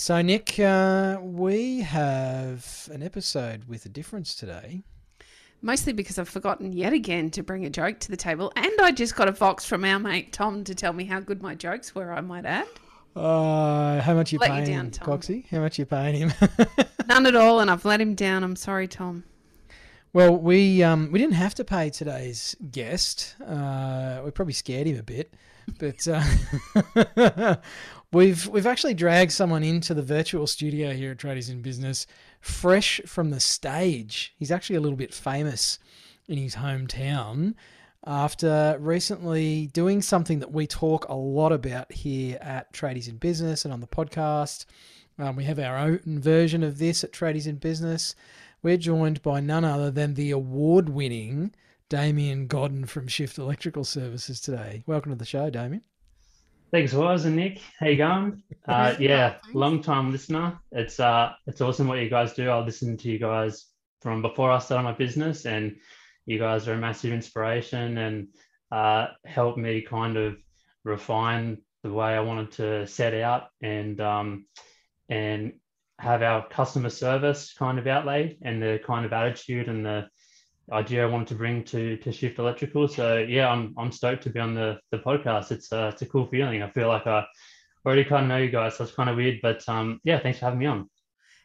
So, Nick, uh, we have an episode with a difference today. Mostly because I've forgotten yet again to bring a joke to the table. And I just got a vox from our mate Tom to tell me how good my jokes were, I might add. Uh, how much are you Let you down, him, Tom. Coxie? How much are you paying him? None at all, and I've let him down. I'm sorry, Tom. well, we um, we didn't have to pay today's guest. Uh, we probably scared him a bit, but uh, we've we've actually dragged someone into the virtual studio here at Tradies in Business, fresh from the stage. He's actually a little bit famous in his hometown after recently doing something that we talk a lot about here at Tradies in Business and on the podcast. Um, we have our own version of this at Tradies in Business. We're joined by none other than the award winning Damien Godden from Shift Electrical Services today. Welcome to the show, Damien. Thanks, Waz and Nick. How you going? Uh, yeah, long time listener. It's uh, it's awesome what you guys do. I listened to you guys from before I started my business, and you guys are a massive inspiration and uh, helped me kind of refine the way I wanted to set out and um, and have our customer service kind of outlay and the kind of attitude and the idea I wanted to bring to to Shift Electrical. So yeah, I'm I'm stoked to be on the the podcast. It's uh, it's a cool feeling. I feel like I already kind of know you guys, so it's kind of weird. But um, yeah, thanks for having me on.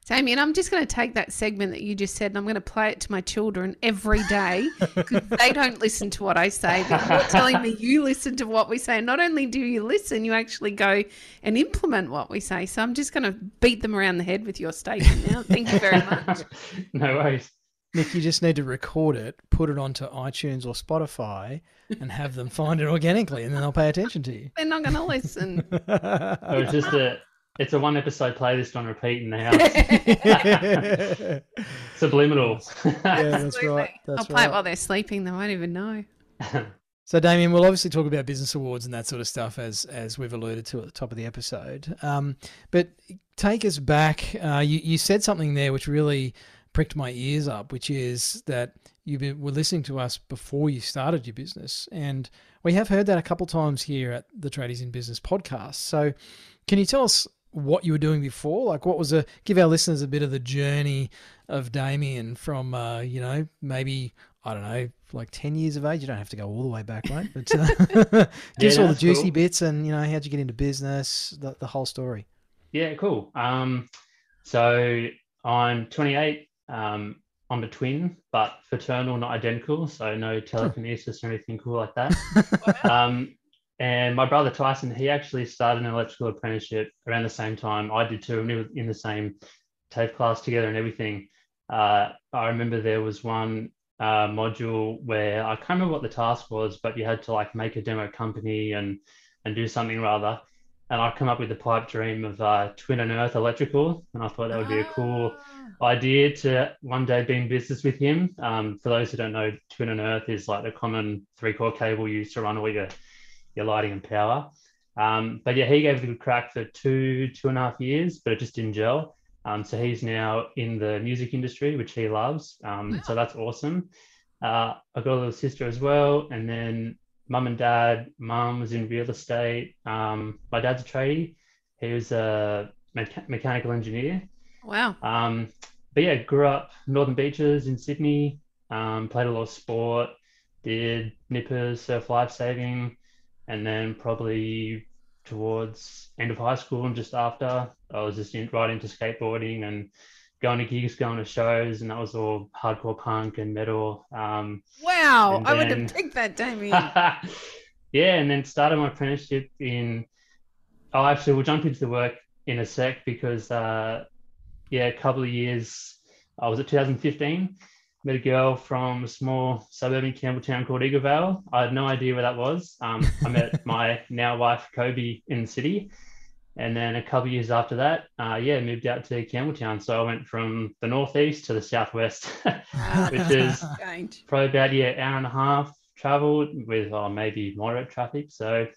Damien, I'm just going to take that segment that you just said and I'm going to play it to my children every day because they don't listen to what I say. But you're telling me you listen to what we say. And not only do you listen, you actually go and implement what we say. So I'm just going to beat them around the head with your statement now. Thank you very much. no worries. Nick, you just need to record it, put it onto iTunes or Spotify, and have them find it organically, and then they'll pay attention to you. They're not going to listen. So it's just a it's a one episode playlist on repeat in the house. Subliminal. yeah, that's Absolutely. right. That's I'll play right. it while they're sleeping. They won't even know. So, Damien, we'll obviously talk about business awards and that sort of stuff as as we've alluded to at the top of the episode. Um, but take us back. Uh, you you said something there which really pricked my ears up, which is that you were listening to us before you started your business, and we have heard that a couple times here at the Tradies in Business podcast. So, can you tell us what you were doing before? Like, what was a give our listeners a bit of the journey of Damien from uh, you know maybe I don't know like ten years of age. You don't have to go all the way back, right? But uh, give us Yeah, all the juicy cool. bits and you know how'd you get into business, the, the whole story. yeah, cool. Um, so I'm 28. Um, I'm a twin, but fraternal, not identical. So no telekinesis or anything cool like that. um, and my brother Tyson, he actually started an electrical apprenticeship around the same time I did too, and we were in the same TAFE class together and everything. Uh, I remember there was one uh, module where I can't remember what the task was, but you had to like make a demo company and and do something rather. And I come up with the pipe dream of uh, Twin and Earth Electrical, and I thought that would be a cool idea to one day be in business with him. Um, for those who don't know, Twin and Earth is like the common three core cable used to run all your your lighting and power. Um, but yeah, he gave it a good crack for two two and a half years, but it just didn't gel. Um, so he's now in the music industry, which he loves. Um, so that's awesome. Uh, I've got a little sister as well, and then mum and dad. Mum was in real estate. Um, my dad's a tradie. He was a mecha- mechanical engineer. Wow. Um, but yeah, grew up Northern Beaches in Sydney. Um, played a lot of sport. Did nippers, surf lifesaving, and then probably towards end of high school and just after, I was just in, right into skateboarding and going to gigs, going to shows, and that was all hardcore punk and metal. Um, Wow. And I would have picked that, Damien. yeah, and then started my apprenticeship in. Oh, actually, we'll jump into the work in a sec because, uh, yeah, a couple of years. I was at 2015. Met a girl from a small suburb in Campbelltown called Eaglevale. I had no idea where that was. Um, I met my now wife Kobe in the city, And then a couple years after that, uh, yeah, moved out to Campbelltown. So I went from the northeast to the southwest, which is probably about yeah hour and a half travel with uh, maybe moderate traffic. So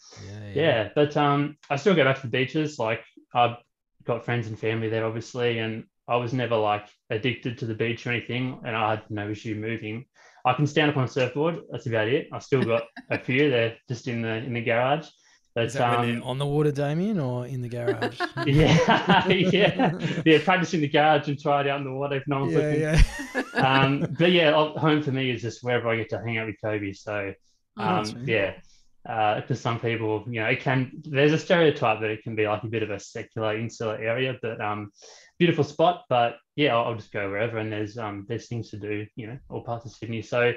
yeah, but um, I still go back to the beaches. Like I've got friends and family there, obviously, and I was never like addicted to the beach or anything, and I had no issue moving. I can stand up on a surfboard. That's about it. I still got a few. They're just in the in the garage. But um, on the water, Damien, or in the garage? yeah, yeah, yeah. Practice in the garage and try it out in the water if no one's yeah, looking. yeah. Um, but yeah, uh, home for me is just wherever I get to hang out with Kobe. So Oh, um, right. yeah, because some people, you know, it can. There's a stereotype that it can be like a bit of a secular, insular area, but um, beautiful spot. But yeah, I'll, I'll just go wherever, and there's um, there's things to do, you know, all parts of Sydney. So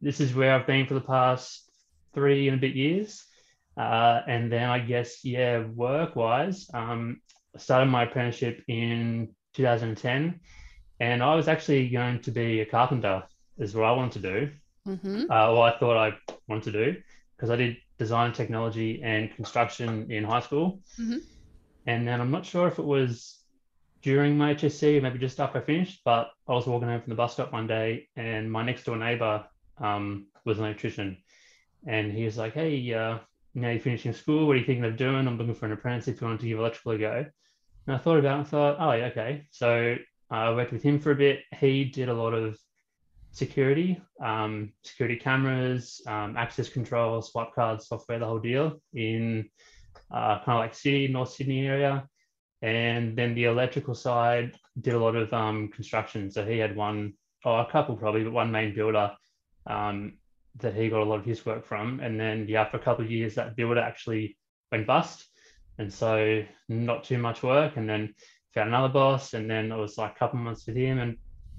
this is where I've been for the past three and a bit years. Uh, and then I guess, yeah, work wise, um, I started my apprenticeship in 2010, and I was actually going to be a carpenter, is what I wanted to do hmm uh, what I thought I wanted to do because I did design technology and construction in high school. Mhm. And then I'm not sure if it was during my HSC maybe just after I finished, but I was walking home from the bus stop one day and my next door neighbor um, was an electrician. And he was like, Hey, uh, now you're finishing school. What are you thinking of doing? I'm looking for an apprentice if you want to give electrical a go. And I thought about it and thought, Oh, yeah, okay. So I worked with him for a bit. He did a lot of security, um, security cameras, um, access control, swap cards, software, the whole deal in uh, kind of like city, North Sydney area. And then the electrical side did a lot of um, construction. So he had one, or a couple probably, but one main builder um, that he got a lot of his work from. And then, yeah, after a couple of years, that builder actually went bust. And so not too much work. And then found another boss. And then it was like a couple months with him. And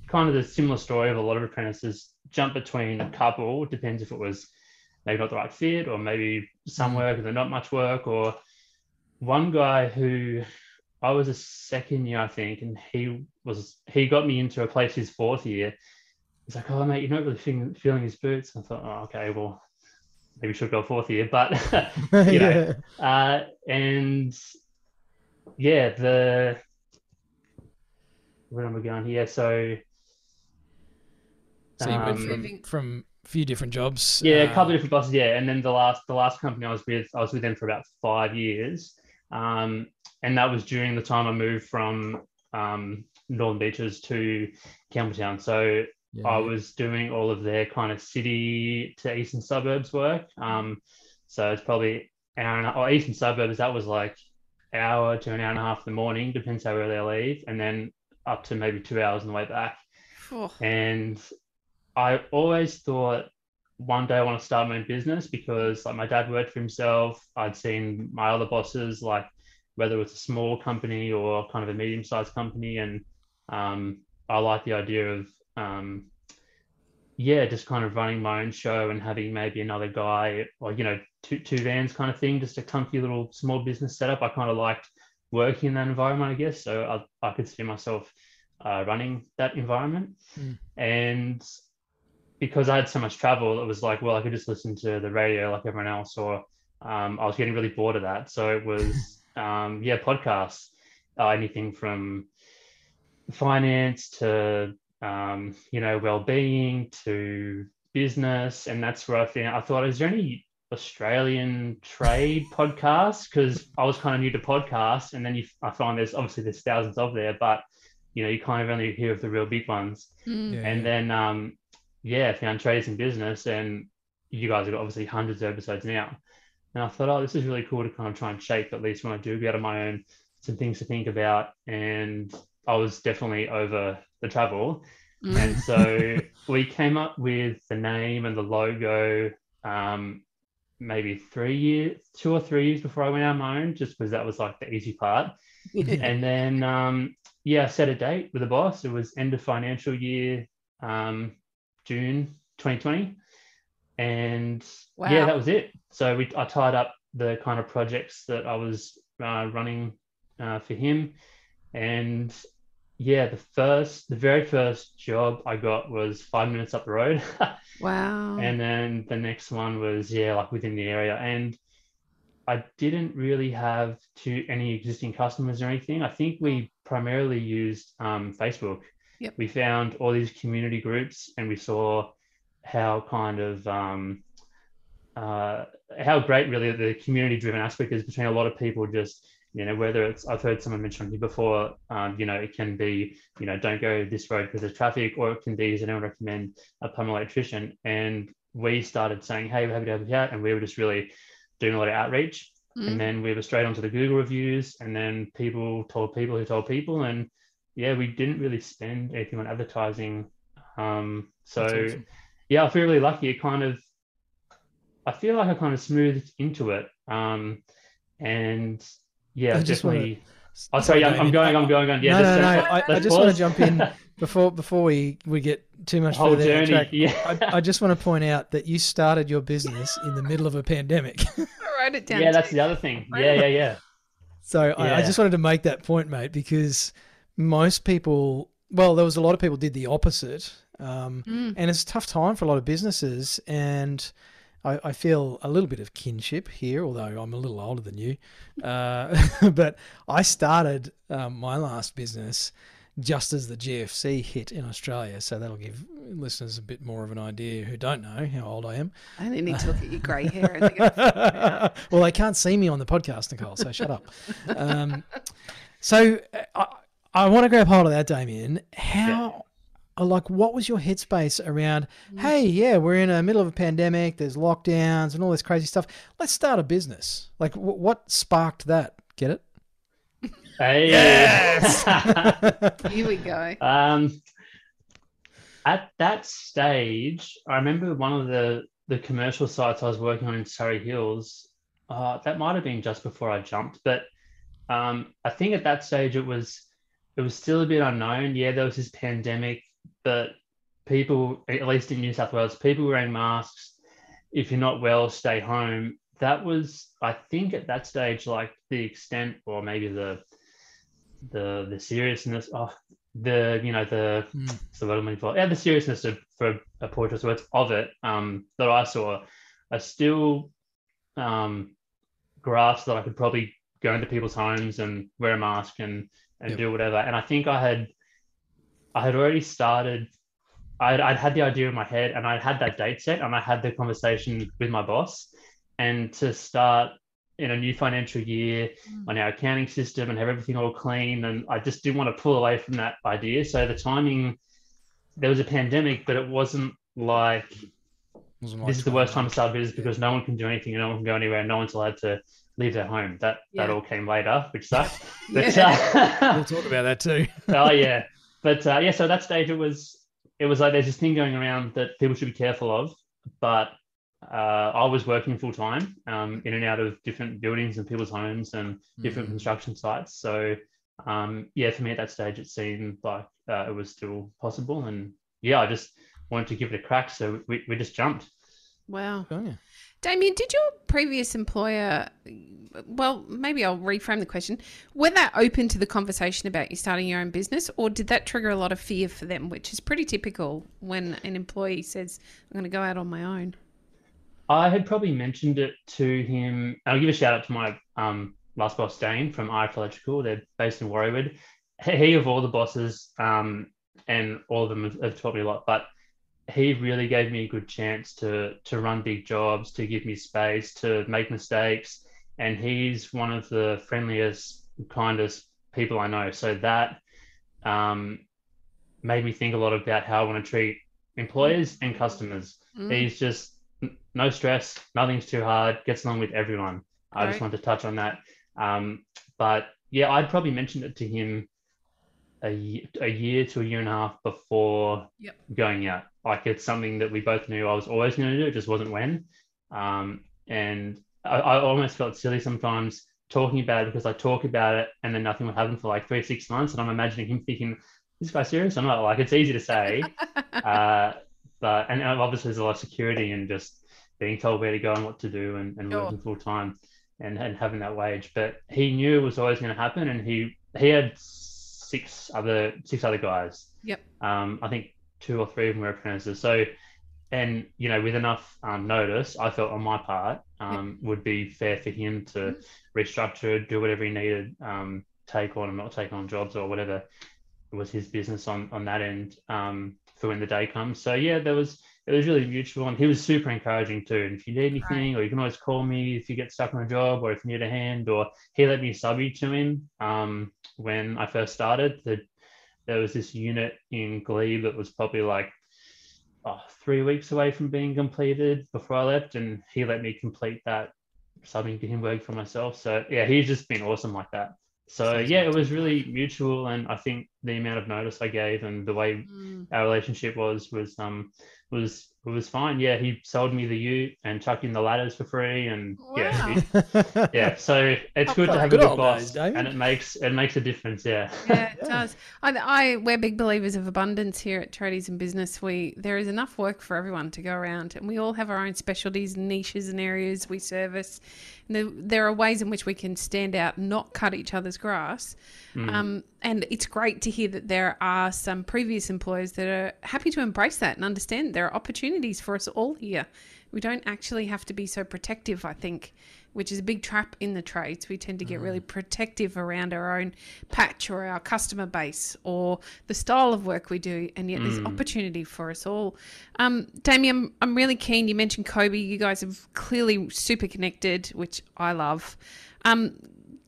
kind of the similar story of a lot of apprentices jump between a couple. Depends if it was maybe not the right fit, or maybe some work and then not much work. Or one guy who I was a second year, I think, and he was he got me into a place his fourth year. He's like, "Oh, mate, you're not really feeling, feeling his boots." I thought, "Oh, okay, well, maybe we should go fourth year." But you know, yeah. uh, and yeah, the where am I going here? So So you went um, from, Moving- from a few different jobs. yeah, a uh, couple of different bosses. Yeah, and then the last the last company I was with, I was with them for about five years, um, and that was during the time I moved from um, Northern Beaches to Campbelltown. So yeah, I was doing all of their kind of city to eastern suburbs work. Um, so it's probably hour and a, or eastern suburbs. That was like hour to an hour and a half in the morning, depends how early I leave, and then up to maybe two hours on the way back. Oh, And I always thought one day I want to start my own business because like my dad worked for himself. I'd seen my other bosses, like whether it's a small company or kind of a medium sized company. And um, I like the idea of, um, yeah, just kind of running my own show and having maybe another guy or, you know, two, two vans kind of thing, just a clunky little small business setup. I kind of liked working in that environment, I guess. So I, I could see myself uh, running that environment. Mm. And because I had so much travel, it was like, well, I could just listen to the radio like everyone else, or um, I was getting really bored of that. So it was, um, yeah, podcasts, uh, anything from finance to, um, you know, well-being to business, and that's where I think I thought, is there any Australian trade podcast? Because I was kind of new to podcasts, and then you, I find there's obviously there's thousands of there, but you know, you kind of only hear of the real big ones mm. Yeah, and yeah. then um yeah I found tradies in business and you guys have got obviously hundreds of episodes now and i thought oh this is really cool to kind of try and shape at least when i do get out of my own some things to think about and i was definitely over the travel Mm. and so we came up with the name and the logo um maybe three years two or three years before i went out on my own just because that was like the easy part and then um, yeah, I set a date with the boss. It was end of financial year, um, June 2020, and yeah, that was it. So we I tied up the kind of projects that I was uh, running uh, for him, and yeah, the first, the very first job I got was five minutes up the road. Wow. and then the next one was yeah like within the area and I didn't really have to any existing customers or anything. I think we primarily used um, Facebook. Yep. We found all these community groups and we saw how kind of um, uh, how great really the community driven aspect is between a lot of people just you know whether it's i've heard someone mention here before um, you know it can be you know don't go this road because of traffic or it can be does anyone recommend a plumber electrician? And we started saying hey we're happy to have you out and we were just really doing a lot of outreach. Mm. and then we were straight onto the google reviews and then people told people who told people and yeah we didn't really spend anything on advertising. Um, so awesome. yeah i feel really lucky. It kind of i feel like i kind of smoothed into it. Um, and yeah I just wanna- definitely oh sorry I'm, going. I'm going I- i'm going yeah no, no, just- no. let's- I, I let's just want to jump in before before we, we get too much whole further journey track. yeah I, I just want to point out that you started your business in the middle of a pandemic. I wrote it down. yeah that's too. the other thing yeah yeah yeah So I, I just wanted to make that point, mate, because most people, well, there was a lot of people did the opposite, um, Mm. and it's a tough time for a lot of businesses. And I, I feel a little bit of kinship here, although I'm a little older than you. Uh, but I started um, my last business just as the GFC hit in Australia, so that'll give listeners a bit more of an idea who don't know how old I am. I only need to look at your grey hair. Well, they can't see me on the podcast, Nicole, so shut up. Um, so uh, I, I want to grab hold of that, Damien. How, like, what was your headspace around, hey, yeah, we're in the middle of a pandemic, there's lockdowns and all this crazy stuff. Let's start a business. Like, w- what sparked that? Get it? hey Here we go. Um, at that stage, I remember one of the the commercial sites I was working on in Surry Hills. Uh, that might have been just before I jumped, but um, I think at that stage it was it was still a bit unknown. Yeah, there was this pandemic, but people, at least in New South Wales, people wearing masks. If you're not well, stay home. That was, I think, at that stage, like the extent, or maybe the the the seriousness of the you know the Mm. word I'm for yeah the seriousness of for a portrait words of it um that I saw I still um grasped that I could probably go into people's homes and wear a mask and and Yep. do whatever and I think I had I had already started I'd, I'd had the idea in my head and I'd had that date set and I had the conversation with my boss and to start in a new financial year Mm. on our accounting system and have everything all clean. And I just didn't want to pull away from that idea. So the timing, there was a pandemic, but it wasn't like this is the worst time to start a business because no one can do anything and no one can go anywhere and no one's allowed to leave their home. That that all came later, which sucked. But Yeah. We'll uh, talk about that too. oh yeah, but uh, yeah. So at that stage, it was it was like there's this thing going around that people should be careful of, but uh, I was working full time um, in and out of different buildings and people's homes and different Mm. construction sites. So um, yeah, for me at that stage, it seemed like uh, it was still possible, and yeah, I just wanted to give it a crack. So we, we just jumped. Wow. Oh, yeah. Damien, did your previous employer, well, maybe I'll reframe the question. Were they open to the conversation about you starting your own business, or did that trigger a lot of fear for them, which is pretty typical when an employee says, I'm going to go out on my own? I had probably mentioned it to him. I'll give a shout out to my um, last boss, Dane from IF Electrical. They're based in Warriewood. He, he of all the bosses, um, and all of them have, have taught me a lot, but he really gave me a good chance to to run big jobs, to give me space, to make mistakes. And he's one of the friendliest, kindest people I know. So that um, made me think a lot about how I want to treat employers and customers. Mm. He's just no stress, nothing's too hard, gets along with everyone. I just Right. wanted to touch on that. Um, but yeah, I'd probably mentioned it to him a, a year to a year and a half before Yep. going out. Like it's something that we both knew I was always going to do, it just wasn't when. Um, and I, I almost felt silly sometimes talking about it because I talk about it and then nothing would happen for like three, six months. And I'm imagining him thinking, this guy serious? I'm not like, it's easy to say. uh, but and obviously there's a lot of security and just being told where to go and what to do and, and Sure. working full time and, and having that wage. But he knew it was always going to happen, and he he had six other six other guys. Yep. Um, I think two or three of them were apprentices. So and you know, with enough um, notice, I felt on my part um, would be fair for him to Mm-hmm. restructure, do whatever he needed, um, take on and not take on jobs or whatever was his business on on that end um, for when the day comes. So yeah, there was it was really mutual, and he was super encouraging too. And if you need anything, or you can always call me if you get stuck on a job, or if you need a hand, or he let me sub you to him um, when I first started. The, there was this unit in Glebe that was probably like oh, three weeks away from being completed before I left, and he let me complete that subbing to him work for myself. So yeah, he's just been awesome like that. So yeah, it was really mutual, and I think the amount of notice I gave and the way Mm. our relationship was was um was it was fine. Yeah, he sold me the Ute and chucked in the ladders for free, and yeah, Wow. it- yeah. So it's good to good have a good boss, days, and it makes it makes a difference. Yeah. Yeah, it Yeah. does. I, I we're big believers of abundance here at Tradies and Business. We there is enough work for everyone to go around, and we all have our own specialties, niches, and areas we service. And there, there are ways in which we can stand out, not cut each other's grass. Um, and it's great to hear that there are some previous employers that are happy to embrace that and understand there are opportunities for us all here. We don't actually have to be so protective, I think, which is a big trap in the trades. We tend to get really protective around our own patch or our customer base or the style of work we do, and yet there's opportunity for us all. Um, Damien, I'm really keen. You mentioned Kobe. You guys are clearly super connected, which I love. Um,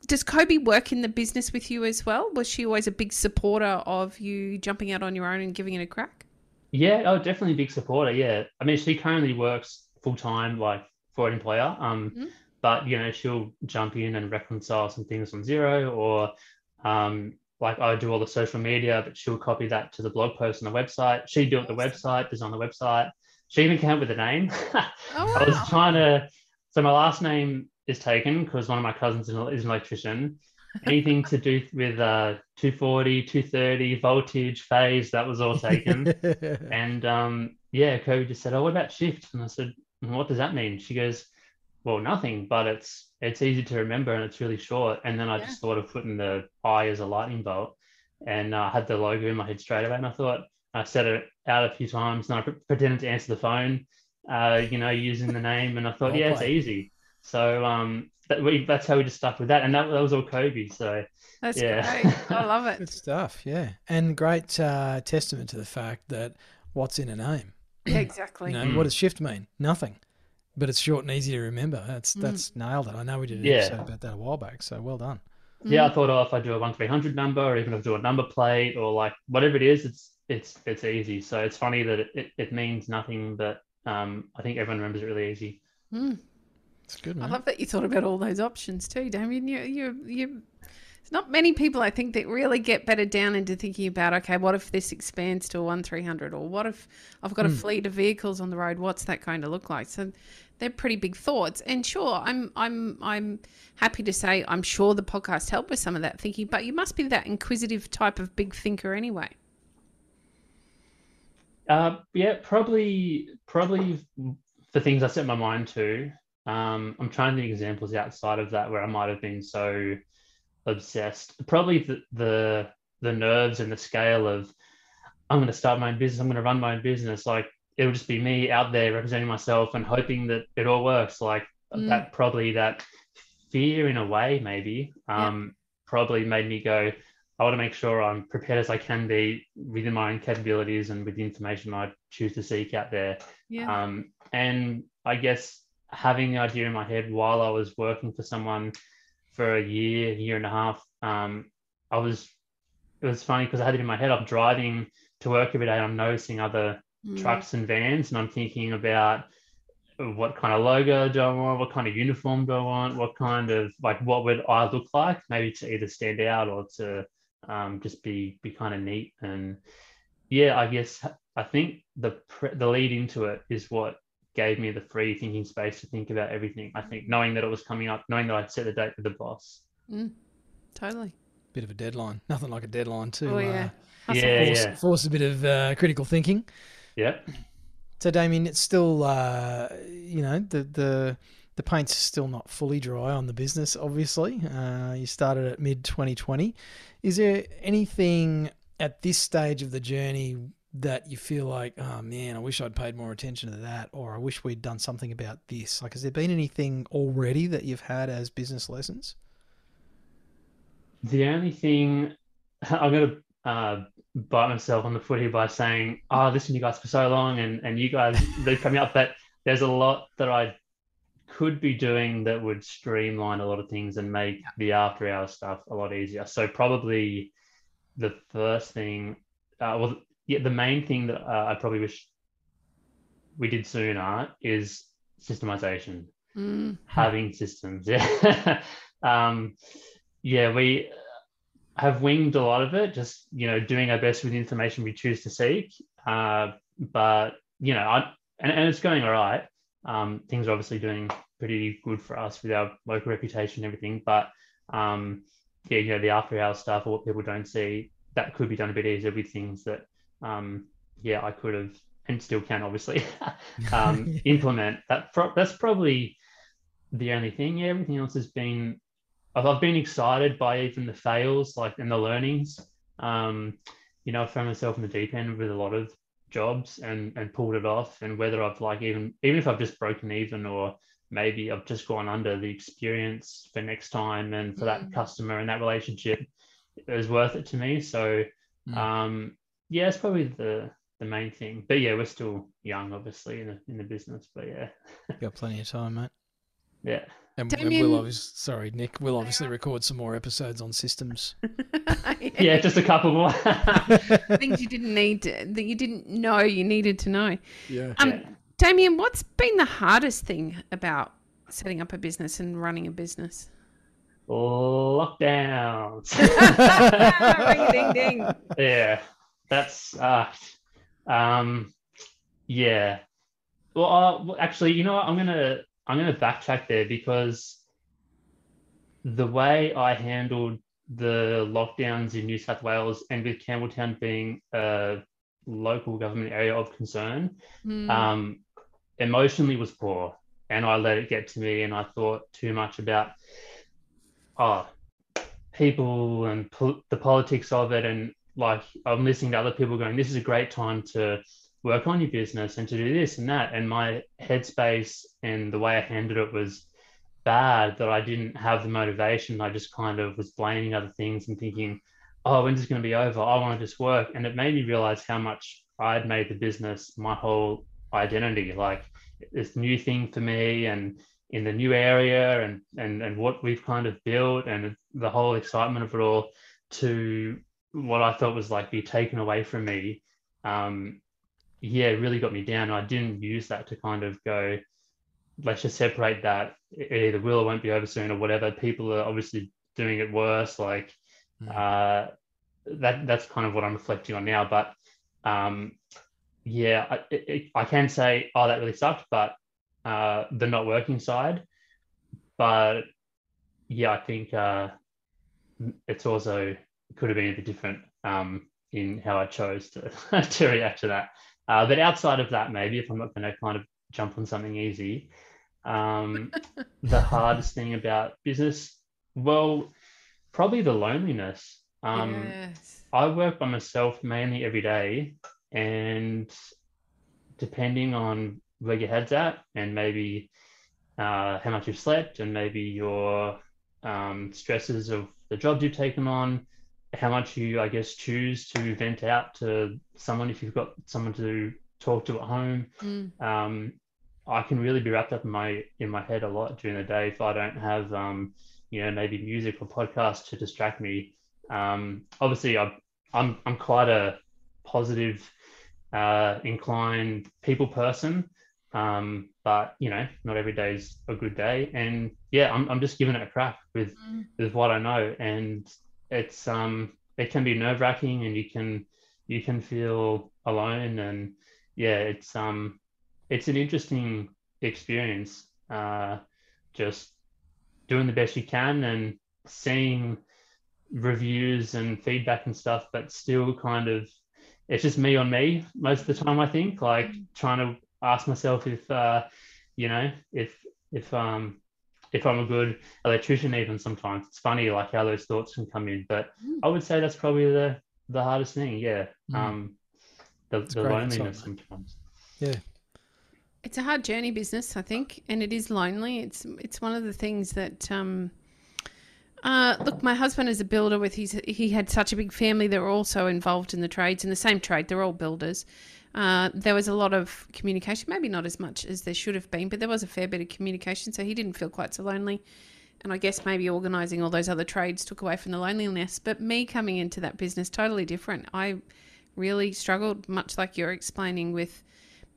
does Kobe work in the business with you as well? Was she always a big supporter of you jumping out on your own and giving it a crack? Yeah, oh, definitely a big supporter. Yeah, I mean, she currently works full time, like for an employer. Um, Mhm. but you know, she'll jump in and reconcile some things from Xero, or um, like I do all the social media, but she'll copy that to the blog post on the website. She built it the website, design the website. She even came up with a name. Oh, I was trying to. So my last name is taken because one of my cousins is an electrician. Anything to do with uh, 240, 230, voltage, phase, that was all taken. And um, yeah, Kobe just said, "Oh, what about shift?" And I said, "What does that mean?" She goes, "Well, nothing, but it's it's easy to remember and it's really short." And then I Yeah. just thought of putting the I as a lightning bolt, and uh, had the logo in my head straight away. And I thought I said it out a few times, and I pretended to answer the phone, uh, you know, using the name, and I thought, Well yeah, it's easy. So um, that we, that's how we just stuck with that, and that, that was all Kobe. So That's yeah. great. I love it. Good it. stuff, yeah. And great uh, testament to the fact that what's in a name. Yeah, exactly. You know, Mm. what does shift mean? Nothing. But it's short and easy to remember. That's Mm. that's nailed it. I know we did an Yeah. episode about that a while back, so well done. yeah, I Mm. thought, oh, if I do a one three hundred number, or even if I do a number plate, or like whatever it is, it's it's it's easy. So it's funny that it, it, it means nothing, but um, I think everyone remembers it really easy. Mm. It's good, I love that you thought about all those options too, Damien. You, you, you. There's not many people I think that really get better down into thinking about. Okay, what if this expands to a one three hundred, or what if I've got a fleet of vehicles on the road? What's that going to look like? So they're pretty big thoughts. And sure, I'm, I'm, I'm happy to say I'm sure the podcast helped with some of that thinking. But you must be that inquisitive type of big thinker anyway. Uh, yeah, probably probably for things I set my mind to. Um, I'm trying to think examples outside of that where I might have been so obsessed. Probably the the, the nerves and the scale of I'm going to start my own business. I'm going to run my own business. Like it'll just be me out there representing myself and hoping that it all works. Like Mm. that probably that fear in a way maybe Yeah. um, probably made me go. I want to make sure I'm prepared as I can be within my own capabilities and with the information I choose to seek out there. Yeah. Um, and I guess having the idea in my head while I was working for someone for a year, year and a half, um, I was, it was funny because I had it in my head. I'm driving to work every day and I'm noticing other Mm. trucks and vans and I'm thinking about what kind of logo do I want? What kind of uniform do I want? What kind of like what would I look like? Maybe to either stand out or to um, just be be kind of neat. And yeah, I guess I think the pre- the lead into it is what gave me the free thinking space to think about everything. I think knowing that it was coming up, knowing that I'd set the date with the boss. Mm, Totally. Bit of a deadline. Nothing like a deadline to Oh yeah. uh, Yeah, force, yeah. force a bit of uh, critical thinking. Yeah. So, Damien, it's still, uh, you know, the the the paint's still not fully dry on the business. Obviously, uh, you started at mid 2020. Is there anything at this stage of the journey that you feel like, oh man, I wish I'd paid more attention to that, or I wish we'd done something about this? Like, has there been anything already that you've had as business lessons? The only thing I'm going to uh, bite myself on the foot here by saying, oh, listen to you guys for so long and, and you guys they've coming up, but there's a lot that I could be doing that would streamline a lot of things and make the after hour stuff a lot easier. So probably the first thing, uh, well, yeah, the main thing that uh, I probably wish we did sooner is systemization, Mm. having systems. Yeah, um, yeah, we have winged a lot of it, just you know, doing our best with the information we choose to seek. Uh, but you know, I and, and it's going all right. Um, things are obviously doing pretty good for us with our local reputation and everything. But um, yeah, you know, the after hours stuff or what people don't see, that could be done a bit easier with things that um, yeah, I could have and still can obviously um, Yeah. implement. That pro- that's probably the only thing. Yeah, everything else has been. I've, I've been excited by even the fails, like and the learnings. Um, you know, I found myself in the deep end with a lot of jobs and and pulled it off. And whether I've like even even if I've just broken even or maybe I've just gone under the experience for next time and for that Mm. customer and that relationship is worth it to me. So Mm. um yeah, it's probably the the main thing. But yeah, we're still young obviously in the in the business. But yeah. Got plenty of time, mate. Yeah. And, and we'll obviously, sorry, Nick, we'll obviously record some more episodes on systems. Yeah, just a couple more. things you didn't need to, that you didn't know you needed to know. Yeah. Um, Yeah. Damien, what's been the hardest thing about setting up a business and running a business? Lockdowns. Ring, ding, ding. yeah, that's uh, um, yeah. Well, uh, actually, you know what? I'm gonna I'm gonna backtrack there because the way I handled the lockdowns in New South Wales and with Campbelltown being a local government area of concern, Hmm. um, emotionally was poor and I let it get to me and I thought too much about oh people and pol- the politics of it and like I'm listening to other people going this is a great time to work on your business and to do this and that. And my headspace and the way I handled it was bad that I didn't have the motivation. I just kind of was blaming other things and thinking oh when's this going to be over? I want to just work. And it made me realize how much I'd made the business my whole identity. Like this new thing for me and in the new area and and and what we've kind of built and the whole excitement of it all to what I thought was like be taken away from me um yeah really got me down I didn't use that to kind of go let's just separate that it either will or won't be over soon or whatever people are obviously doing it worse like Mm. uh that that's kind of what I'm reflecting on now but um yeah, I, it- I can say, oh, that really sucked, but uh, the not working side. But yeah, I think uh, it's also could have been a bit different um, in how I chose to to react to that. Uh, but outside of that, maybe if I'm not going to kind of jump on something easy, um, the hardest thing about business, well, probably the loneliness. Um, yes. I work by myself mainly every day, and depending on where your head's at, and maybe uh, how much you've slept, and maybe your um, stresses of the jobs you've taken on, how much you, I guess, choose to vent out to someone if you've got someone to talk to at home. Mm. Um, I can really be wrapped up in my in my head a lot during the day if I don't have um, you know maybe music or podcast to distract me. Um, obviously, I'm I'm I'm quite a positive, uh, inclined people person, um, but you know not every day's a good day, and yeah, I'm I'm just giving it a crack with Mm. with what I know, and it's um it can be nerve wracking, and you can you can feel alone, and yeah, it's um it's an interesting experience. Uh, just doing the best you can and seeing reviews and feedback and stuff, but still kind of it's just me on me most of the time. I think like trying to ask myself if uh, you know if if um if I'm a good electrician even sometimes it's funny like how those thoughts can come in but Mm. I would say that's probably the the hardest thing yeah Mm. um the, the loneliness insight, sometimes. Yeah. It's a hard journey business, I think, and it is lonely. It's it's one of the things that um uh, look, my husband is a builder with his he had such a big family that were also involved in the trades in the same trade. They're all builders. Uh, there was a lot of communication, maybe not as much as there should have been, but there was a fair bit of communication, so he didn't feel quite so lonely. And I guess maybe organising all those other trades took away from the loneliness. But me coming into that business, totally different. I really struggled, much like you're explaining, with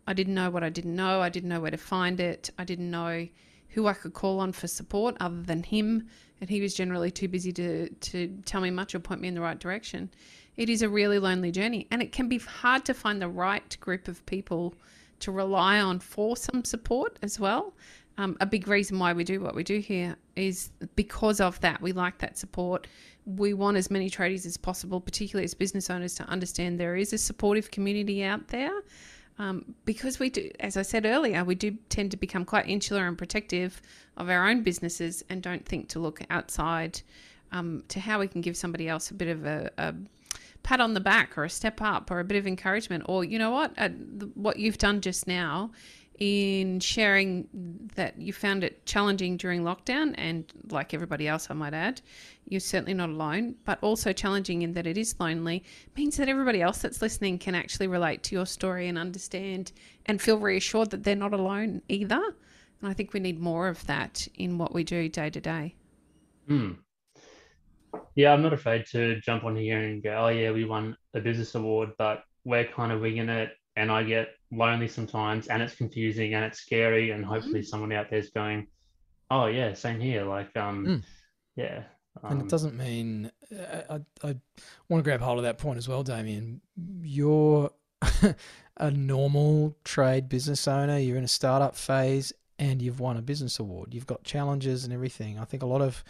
I didn't know what I didn't know. I didn't know where to find it. I didn't know who I could call on for support other than him. And he was generally too busy to, to tell me much or point me in the right direction. It is a really lonely journey. And it can be hard to find the right group of people to rely on for some support as well. Um, a big reason why we do what we do here is because of that. We like that support. We want as many tradies as possible, particularly as business owners, to understand there is a supportive community out there. Um, because we do, as I said earlier, we do tend to become quite insular and protective of our own businesses and don't think to look outside um, to how we can give somebody else a bit of a, a, pat on the back or a step up or a bit of encouragement. Or, you know what, uh, what you've done just now in sharing that you found it challenging during lockdown and like everybody else I might add you're certainly not alone but also challenging in that it is lonely means that everybody else that's listening can actually relate to your story and understand and feel reassured that they're not alone either and I think we need more of that in what we do day to day Hmm. Yeah, I'm not afraid to jump on here and go, oh, yeah, we won a business award, but we're kind of winging it. And I get lonely sometimes and it's confusing and it's scary. And hopefully Mm-hmm. someone out there's going, oh, yeah, same here. Like, um, Mm. yeah. And um, it doesn't mean I, I, I want to grab hold of that point as well, Damien. You're a normal trade business owner. You're in a startup phase, and you've won a business award. You've got challenges and everything. I think a lot of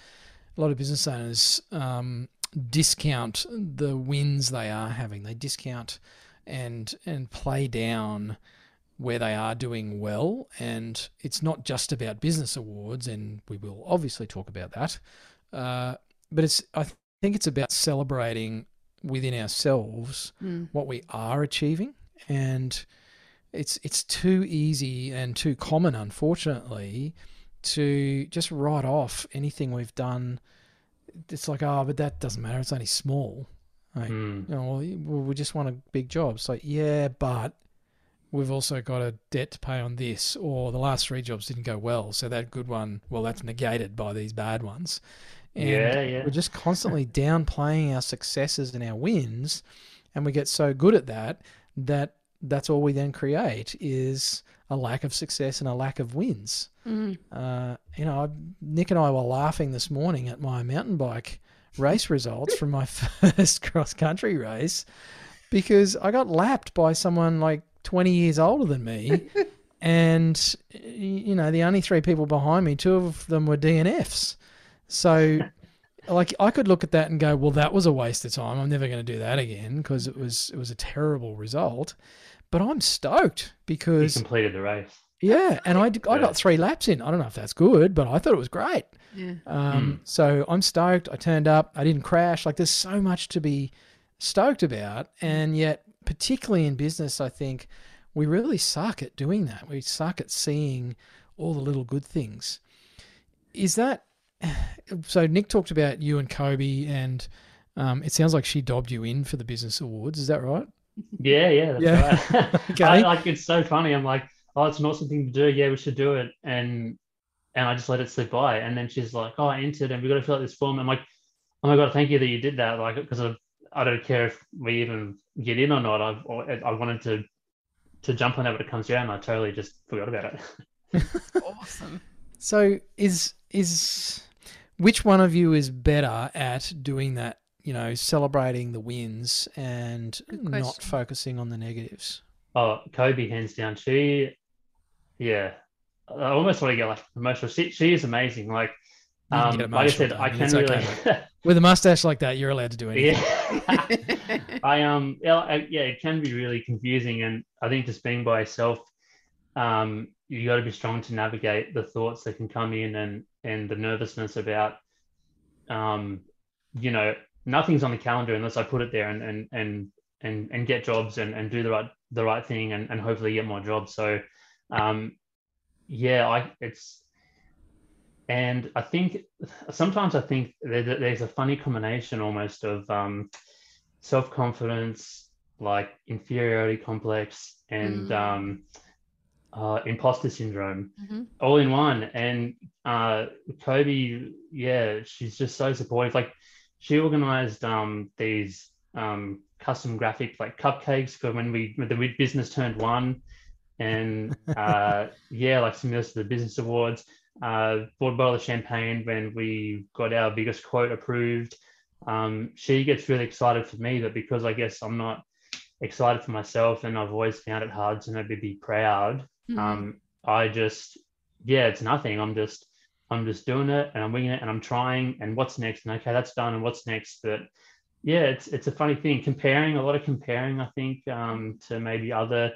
a lot of business owners um, discount the wins they are having. They discount and and play down where they are doing well. And it's not just about business awards, and we will obviously talk about that. Uh, but it's I th- think it's about celebrating within ourselves Mm. what we are achieving, and it's it's too easy and too common, unfortunately, to just write off anything we've done. It's like, oh, but that doesn't matter. It's only small. Like, mm, you know, well, we just want a big job. It's like, yeah, but we've also got a debt to pay on this, or the last three jobs didn't go well, so that good one, well, that's negated by these bad ones. And Yeah, yeah. we're just constantly downplaying our successes and our wins, and we get so good at that that that's all we then create is a lack of success and a lack of wins. Mm. Uh, you know, Nick and I were laughing this morning at my mountain bike race results from my first cross country race because I got lapped by someone like 20 years older than me. and, you know, the only three people behind me, two of them were DNFs. So, like, I could look at that and go, well, that was a waste of time. I'm never going to do that again because it was, it was a terrible result. But I'm stoked because you because completed the race. yeah, and I, Yeah. got three laps in. I don't know if that's good, but I thought it was great. Yeah. Um, So I'm stoked. I turned up. I didn't crash. Like there's so much to be stoked about, and yet, particularly in business, I think we really suck at doing that. We suck at seeing all the little good things. Is that so? Nick talked about you and Kobe, and um, it sounds like she dobbed you in for the business awards. Is that right? Yeah, yeah, that's Yeah. right. Okay. I, like it's so funny. I'm like, oh, it's an awesome thing to do. Yeah, we should do it. And and I just let it slip by. And then she's like, oh, I entered, and we got to fill out this form. I'm like, oh my god, thank you that you did that. Like, because I, I don't care if we even get in or not. I've I wanted to to jump on that when it comes down. I totally just forgot about it. Awesome. So is is which one of you is better at doing that? You know, celebrating the wins and not focusing on the negatives. Oh, Kobe, hands down. She, yeah, I almost want to get like emotional. She, she is amazing. Like, um, get like I emotional, said, I Damien, can it's really. With a mustache like that, you're allowed to do anything. yeah. I um yeah, I- yeah, it can be really confusing, and I think just being by yourself, um, you got to be strong to navigate the thoughts that can come in, and and the nervousness about, um, you know, nothing's on the calendar unless I put it there and and and and and get jobs and and do the right the right thing and, and hopefully get more jobs. So, um, yeah, I it's and I think sometimes I think there's a funny combination almost of um, self confidence, like inferiority complex, and mm. um, uh, imposter syndrome, mm-hmm. all in one. And uh, Kobe, yeah, she's just so supportive. Like she organized um, these um, custom graphic like cupcakes for when we when the business turned one, and uh, yeah, like similar to the business awards. Uh, bought a bottle of champagne when we got our biggest quote approved. Um, she gets really excited for me, but because I guess I'm not excited for myself and I've always found it hard to maybe be proud, mm-hmm. um, I just, yeah, it's nothing. I'm just, I'm just doing it and I'm winging it and I'm trying and what's next? And okay, that's done. And what's next? But yeah, it's, it's a funny thing comparing a lot of comparing, I think, um, to maybe other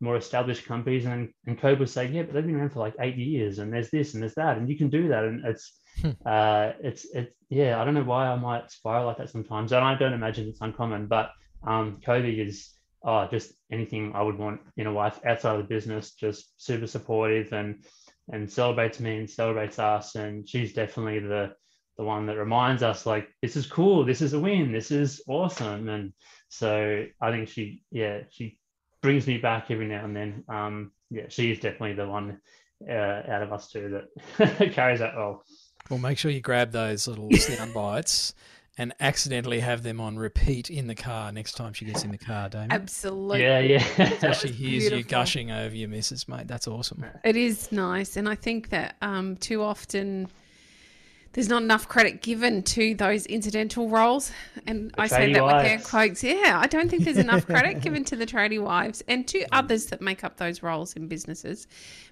more established companies and and Kobe was saying, yeah, but they've been around for like eight years and there's this and there's that and you can do that and it's hmm. uh it's it's yeah I don't know why I might spiral like that sometimes and I don't imagine it's uncommon but um Kobe is oh just anything I would want in a wife outside of the business just super supportive and and celebrates me and celebrates us and she's definitely the the one that reminds us like this is cool this is a win this is awesome and so I think she yeah she brings me back every now and then. Um, yeah, she is definitely the one uh, out of us two that carries that role. Well, make sure you grab those little sound bites and accidentally have them on repeat in the car next time she gets in the car, Damien. Absolutely. Yeah, yeah. so she hears beautiful. you gushing over your missus, mate. That's awesome. It is nice. And I think that um, too often there's not enough credit given to those incidental roles. And the I say that wives. with air quotes. Yeah, I don't think there's enough credit given to the tradie wives and to others that make up those roles in businesses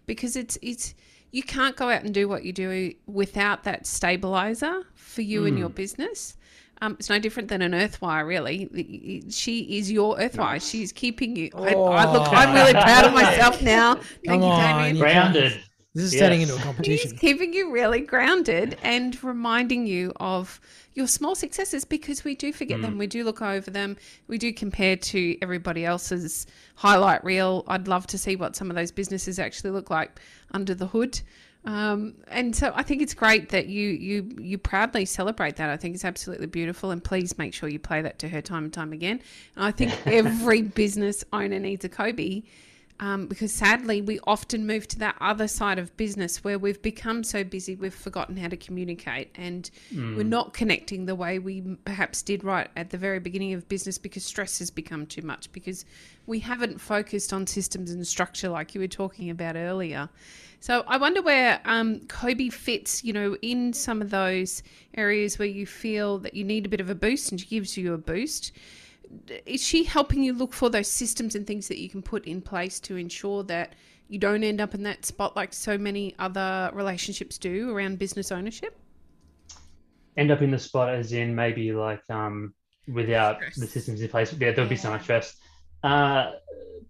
because it's it's you can't go out and do what you do without that stabilizer for you mm. and your business. Um, it's no different than an earthwire, really. She is your earthwire. She's keeping you. Oh. I, I, look, I'm really proud of myself now. Thank Come you, Damien. Grounded. This is yes. turning into a competition. He's keeping you really grounded and reminding you of your small successes because we do forget mm. them. We do look over them. We do compare to everybody else's highlight reel. I'd love to see what some of those businesses actually look like under the hood. Um, and so I think it's great that you you you proudly celebrate that. I think it's absolutely beautiful, and please make sure you play that to her time and time again. And I think every business owner needs a Kobe um, because sadly we often move to that other side of business where we've become so busy we've forgotten how to communicate and mm. we're not connecting the way we perhaps did right at the very beginning of business because stress has become too much because we haven't focused on systems and structure like you were talking about earlier. So I wonder where um, Kobe fits, you know, in some of those areas where you feel that you need a bit of a boost and she gives you a boost is she helping you look for those systems and things that you can put in place to ensure that you don't end up in that spot like so many other relationships do around business ownership? End up in the spot as in maybe like um, without stress. the systems in place, yeah, there'll yeah. be so much stress. Uh,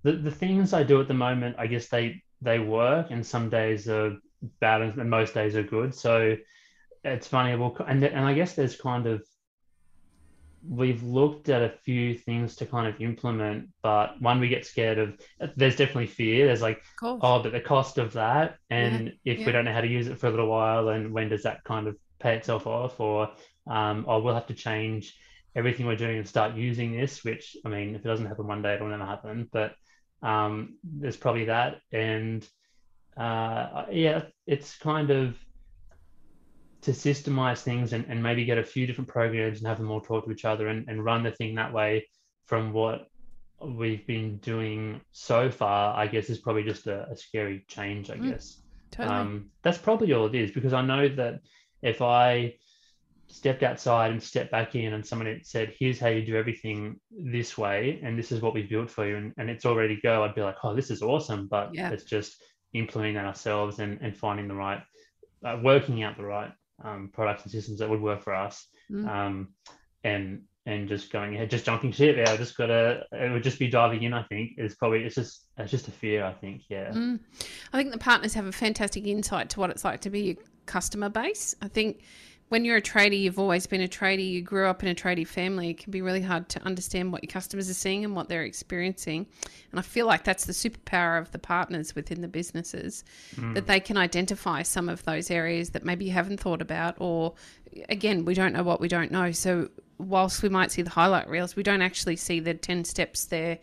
the the things I do at the moment, I guess they they work, and some days are bad, and most days are good. So it's funny. Well, and and I guess there's kind of we've looked at a few things to kind of implement, but one we get scared of. There's definitely fear. There's like, oh, but the cost of that, and yeah, if yeah. we don't know how to use it for a little while, and when does that kind of pay itself off, or um, or we'll have to change everything we're doing and start using this. Which I mean, if it doesn't happen one day, it'll never happen. But um, there's probably that, and uh, yeah, it's kind of to systemize things and, and maybe get a few different programs and have them all talk to each other and, and run the thing that way from what we've been doing so far, I guess is probably just a, a scary change, I mm, guess. Totally. Um, that's probably all it is because I know that if I stepped outside and stepped back in and someone had said, here's how you do everything this way and this is what we've built for you and, and it's all ready to go, I'd be like, oh, this is awesome. But yeah. it's just implementing that ourselves and, and finding the right, uh, working out the right um, products and systems that would work for us. Mm. Um, and and just going ahead, just jumping ship. Yeah, I just gotta. It would just be diving in. I think is probably it's just it's just a fear. I think. Yeah. Mm. I think the partners have a fantastic insight to what it's like to be a customer base. I think when you're a tradie, you've always been a tradie, you grew up in a tradie family, it can be really hard to understand what your customers are seeing and what they're experiencing. And I feel like that's the superpower of the partners within the businesses hmm. that they can identify some of those areas that maybe you haven't thought about, or again, we don't know what we don't know. So, whilst we might see the highlight reels, we don't actually see the 10 steps they're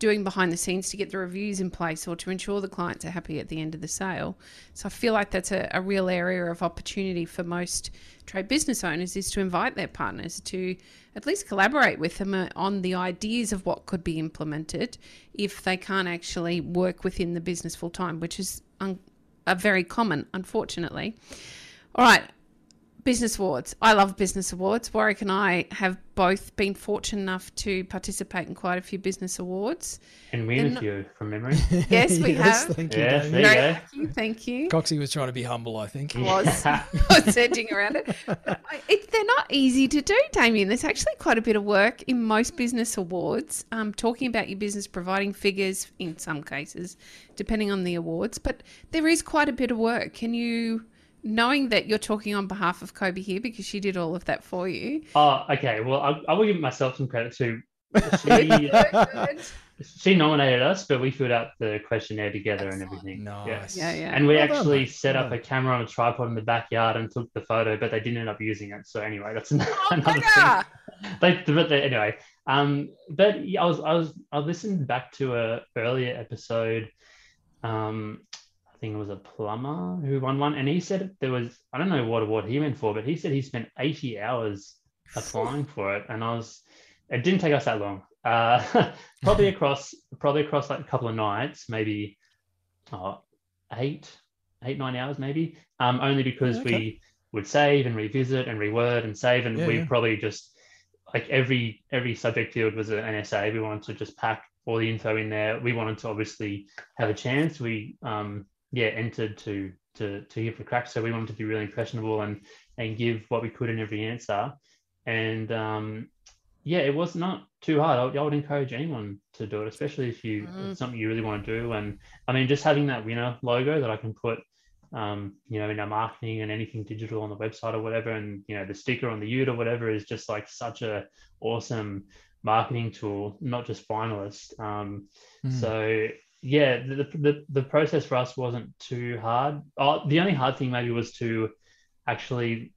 doing behind the scenes to get the reviews in place or to ensure the clients are happy at the end of the sale. So I feel like that's a, a real area of opportunity for most trade business owners is to invite their partners to at least collaborate with them uh, on the ideas of what could be implemented if they can't actually work within the business full time, which is un- a very common, unfortunately. All right, business awards. I love business awards. Warwick and I have both been fortunate enough to participate in quite a few business awards. And win And- a few from memory. Yes, we have. Thank you, Yes, Damien. there you go. lucky, thank you. Coxie was trying to be humble, I think. was. I was edging around it. It. They're not easy to do, Damien. There's actually quite a bit of work in most business awards, um, talking about your business, providing figures in some cases, depending on the awards. But there is quite a bit of work. Can you, knowing that you're talking on behalf of Kobe here because she did all of that for you? Oh, okay. Well, I, I will give myself some credit too. She, Good. she nominated us, but we filled out the questionnaire together and everything. Nice. Yeah, yeah. And we Well actually mate. set Well up a camera on a tripod in the backyard and took the photo, but they didn't end up using it. So anyway, that's another Oh, thing. bugger! They, but they, anyway, um, but yeah, I was I was I listened back to a earlier episode. Um, I think it was a plumber who won one, and he said there was I don't know what award he went for, but he said he spent eighty hours applying for it, and I was it didn't take us that long. Uh, probably across probably across like a couple of nights, maybe oh, eight eight nine hours maybe. Um, only because okay. we would save and revisit and reword and save, and Yeah, we yeah. probably just like every every subject field was an essay. We wanted to just pack all the info in there. We wanted to obviously have a chance. We um yeah entered to to to give a crack. So we wanted to be really impressionable and and give what we could in every answer. And um yeah, it was not too hard. I would, I would encourage anyone to do it, especially if you Mm. it's something you really want to do. And I mean, just having that winner logo that I can put, um, you know, in our marketing and anything digital on the website or whatever, and you know, the sticker on the ute or whatever is just like such a awesome marketing tool, not just finalist. Um, Mm. so yeah, the, the the process for us wasn't too hard. Oh, the only hard thing maybe was to actually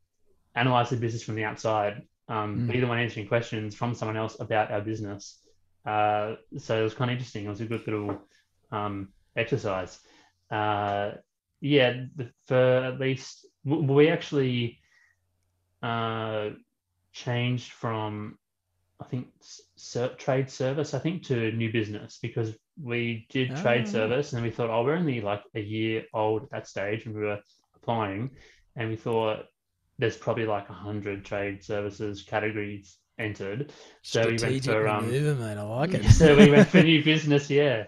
analyze the business from the outside. Um, Mm. Be the one answering questions from someone else about our business. Uh, so it was kind of interesting. It was a good little um, exercise. Uh, yeah, the, for at least we actually uh, changed from I think ser- trade service I think to new business because we did trade Oh. service and we thought oh we're only like a year old at that stage and we were applying and we thought there's probably like a hundred trade services categories entered so we went for um maneuver, mate. I like it. so we went for new business yeah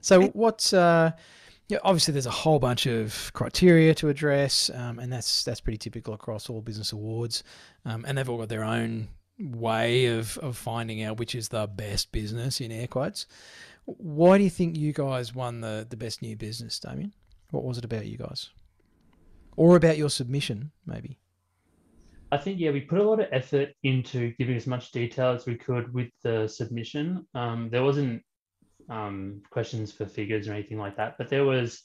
So what's uh yeah, obviously there's a whole bunch of criteria to address, um, and that's that's pretty typical across all business awards, um, and they've all got their own way of of finding out which is the best business in air quotes. Why do you think you guys won the the best new business, Damien? What was it about you guys, or about your submission, maybe? I think yeah, we put a lot of effort into giving as much detail as we could with the submission. Um, there wasn't um, questions for figures or anything like that, but there was,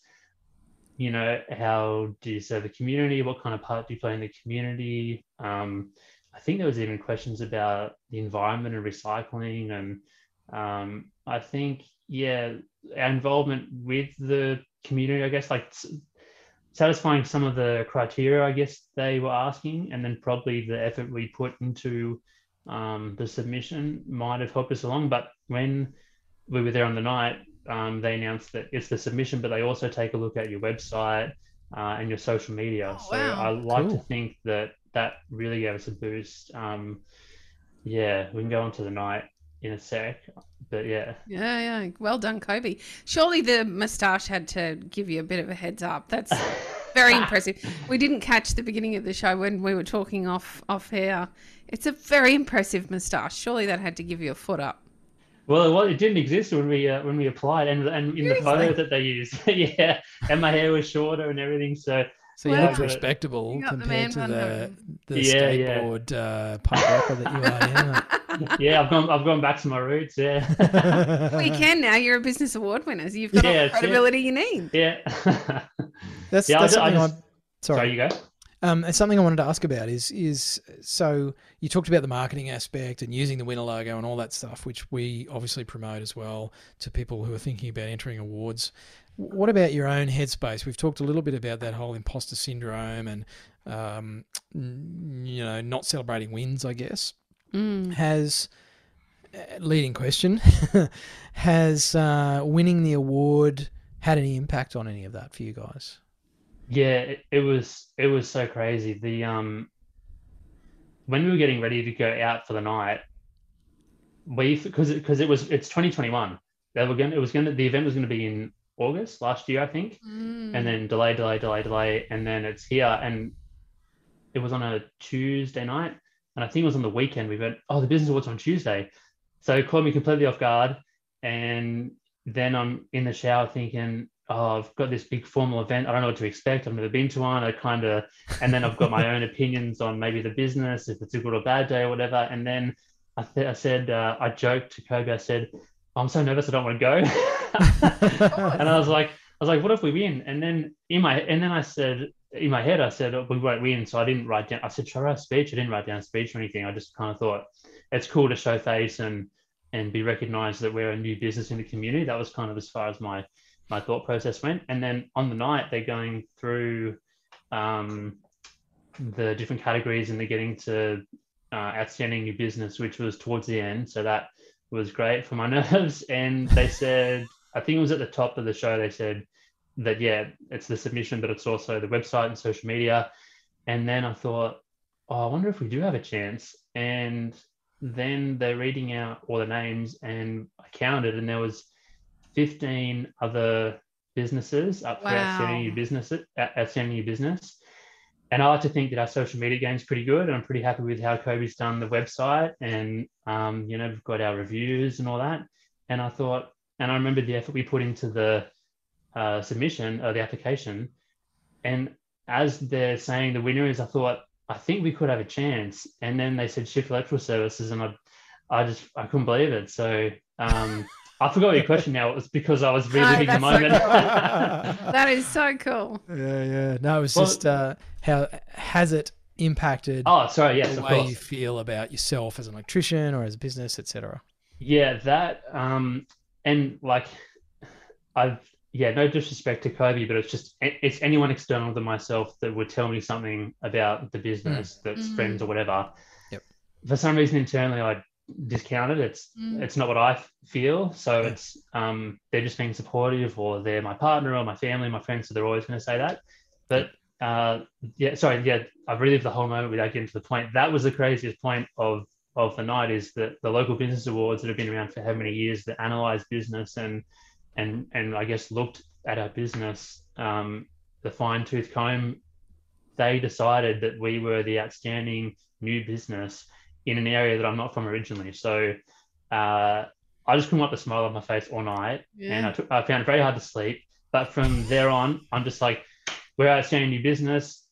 you know, how do you serve the community? What kind of part do you play in the community? Um, I think there was even questions about the environment and recycling, and um, I think yeah, our involvement with the community. I guess like satisfying some of the criteria I guess they were asking, and then probably the effort we put into um, the submission might have helped us along. But when we were there on the night, um, they announced that it's the submission, but they also take a look at your website uh, and your social media. Oh, so wow. I like to think that that really gave us a boost. Um, yeah, we can go on to the night in a sec, but yeah. Yeah, yeah. Well done, Kobe. Surely the moustache had to give you a bit of a heads up. That's very impressive. We didn't catch the beginning of the show when we were talking off off air. It's a very impressive moustache. Surely that had to give you a foot up. Well, it, it didn't exist when we uh, when we applied, and and in the photo that they used, yeah, and my hair was shorter and everything. So So you Wow. look respectable You got the compared to the the Yeah, yeah. skateboard uh, punk rocker that you are. Yeah. yeah, I've gone I've gone back to my roots. Yeah. Well, you can now. You're a business award winner. So you've got all the that's it. credibility you need. yeah. That's, Yeah, that's I something I, just- sorry. Sorry, you go. Um, and something I wanted to ask about is is so you talked about the marketing aspect and using the winner logo and all that stuff, which we obviously promote as well to people who are thinking about entering awards. What about your own headspace? We've talked a little bit about that whole imposter syndrome and um, you know not celebrating wins. I guess Mm. has uh, leading question has uh, winning the award had any impact on any of that for you guys? Yeah, it, it was it was so crazy. The um when we were getting ready to go out for the night, we because because it was it's 2021. They were going it was going to the event was going to be in August last year, I think, Mm. and then delay, delay, delay, delay, and then it's here, and it was on a Tuesday night, and I think it was on the weekend. We went, oh, the business awards on Tuesday, so it caught me completely off guard, and then I'm in the shower thinking, oh, I've got this big formal event. I don't know what to expect. I've never been to one. I kind of, and then I've got my own opinions on maybe the business, if it's a good or bad day or whatever. And then I, th- I said, uh, I joked to Kobe, I said, I'm so nervous, I don't want to go. and I was like, I was like, what if we win? And then in my, and then I said, in my head, I said, oh, we won't win. So I didn't write down, I said, should I write a speech? I didn't write down a speech or anything. I just kind of thought it's cool to show face and, and be recognized that we're a new business in the community. That was kind of as far as my my thought process went. And then on the night, they're going through um, the different categories and they're getting to uh, outstanding new business, which was towards the end. So that was great for my nerves. And they said, I think it was at the top of the show, they said that, yeah, it's the submission, but it's also the website and social media. And then I thought, oh, I wonder if we do have a chance. And then they're reading out all the names and I counted and there was 15 other businesses up for outstanding new Wow. business outstanding new business and I like to think that our social media game's pretty good. And I'm pretty happy with how Kobe's done the website, and um, you know we've got our reviews and all that. And I thought, and I remember the effort we put into the uh, submission or the application. And as they're saying the winner is, I thought I think we could have a chance. And then they said Shift Electrical Services, and I, I just I couldn't believe it. So um, I forgot your question now. It was because I was reliving the that's so moment. That is so cool. Yeah, yeah. No, it was Well- just uh, how has it impacted oh, sorry. Yes, the of way course. you feel about yourself as an electrician or as a business, etc. Yeah, that um and like I've yeah, no disrespect to Kobe, but it's just it's anyone external than myself that would tell me something about the business that's Mm. friends or whatever. Yep. For some reason internally I discount it. It's Mm. it's not what I feel. So Yeah. it's um they're just being supportive or they're my partner or my family, my friends, so they're always gonna say that. But uh yeah, sorry, yeah, I've relived the whole moment without getting to the point. That was the craziest point of of the night is that the local business awards that have been around for how many years that analyzed business and and and I guess looked at our business, um, the fine tooth comb, they decided that we were the outstanding new business in an area that I'm not from originally. So uh, I just couldn't wipe the smile on my face all night, and I, took, I found it very hard to sleep. But from there on, I'm just like, we're outstanding new business.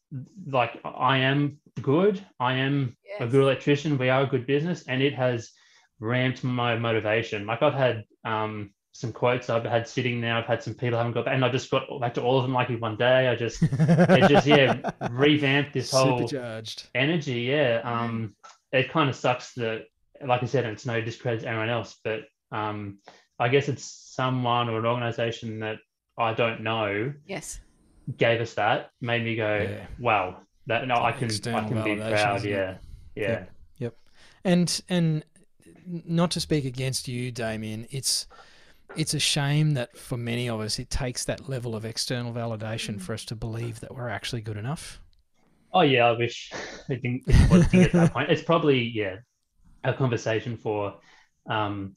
Like I am good. I am a good electrician. We are a good business, and it has ramped my motivation. Like I've had um, some quotes I've had sitting there. I've had some people haven't got, back, and I just got back to all of them like in one day. I just it just yeah revamped this whole supercharged. energy. Yeah, um, it kind of sucks that, like I said, it's no discredit to anyone else, but um, I guess it's someone or an organization that I don't know Yes. gave us that, made me go, Yeah. wow, that no, I can I can be proud. Yeah, yeah. Yep. And and not to speak against you, Damien, it's it's a shame that for many of us it takes that level of external validation for us to believe that we're actually good enough. Oh yeah, I wish it didn't, it wasn't to get to that point. It's probably yeah, a conversation for um,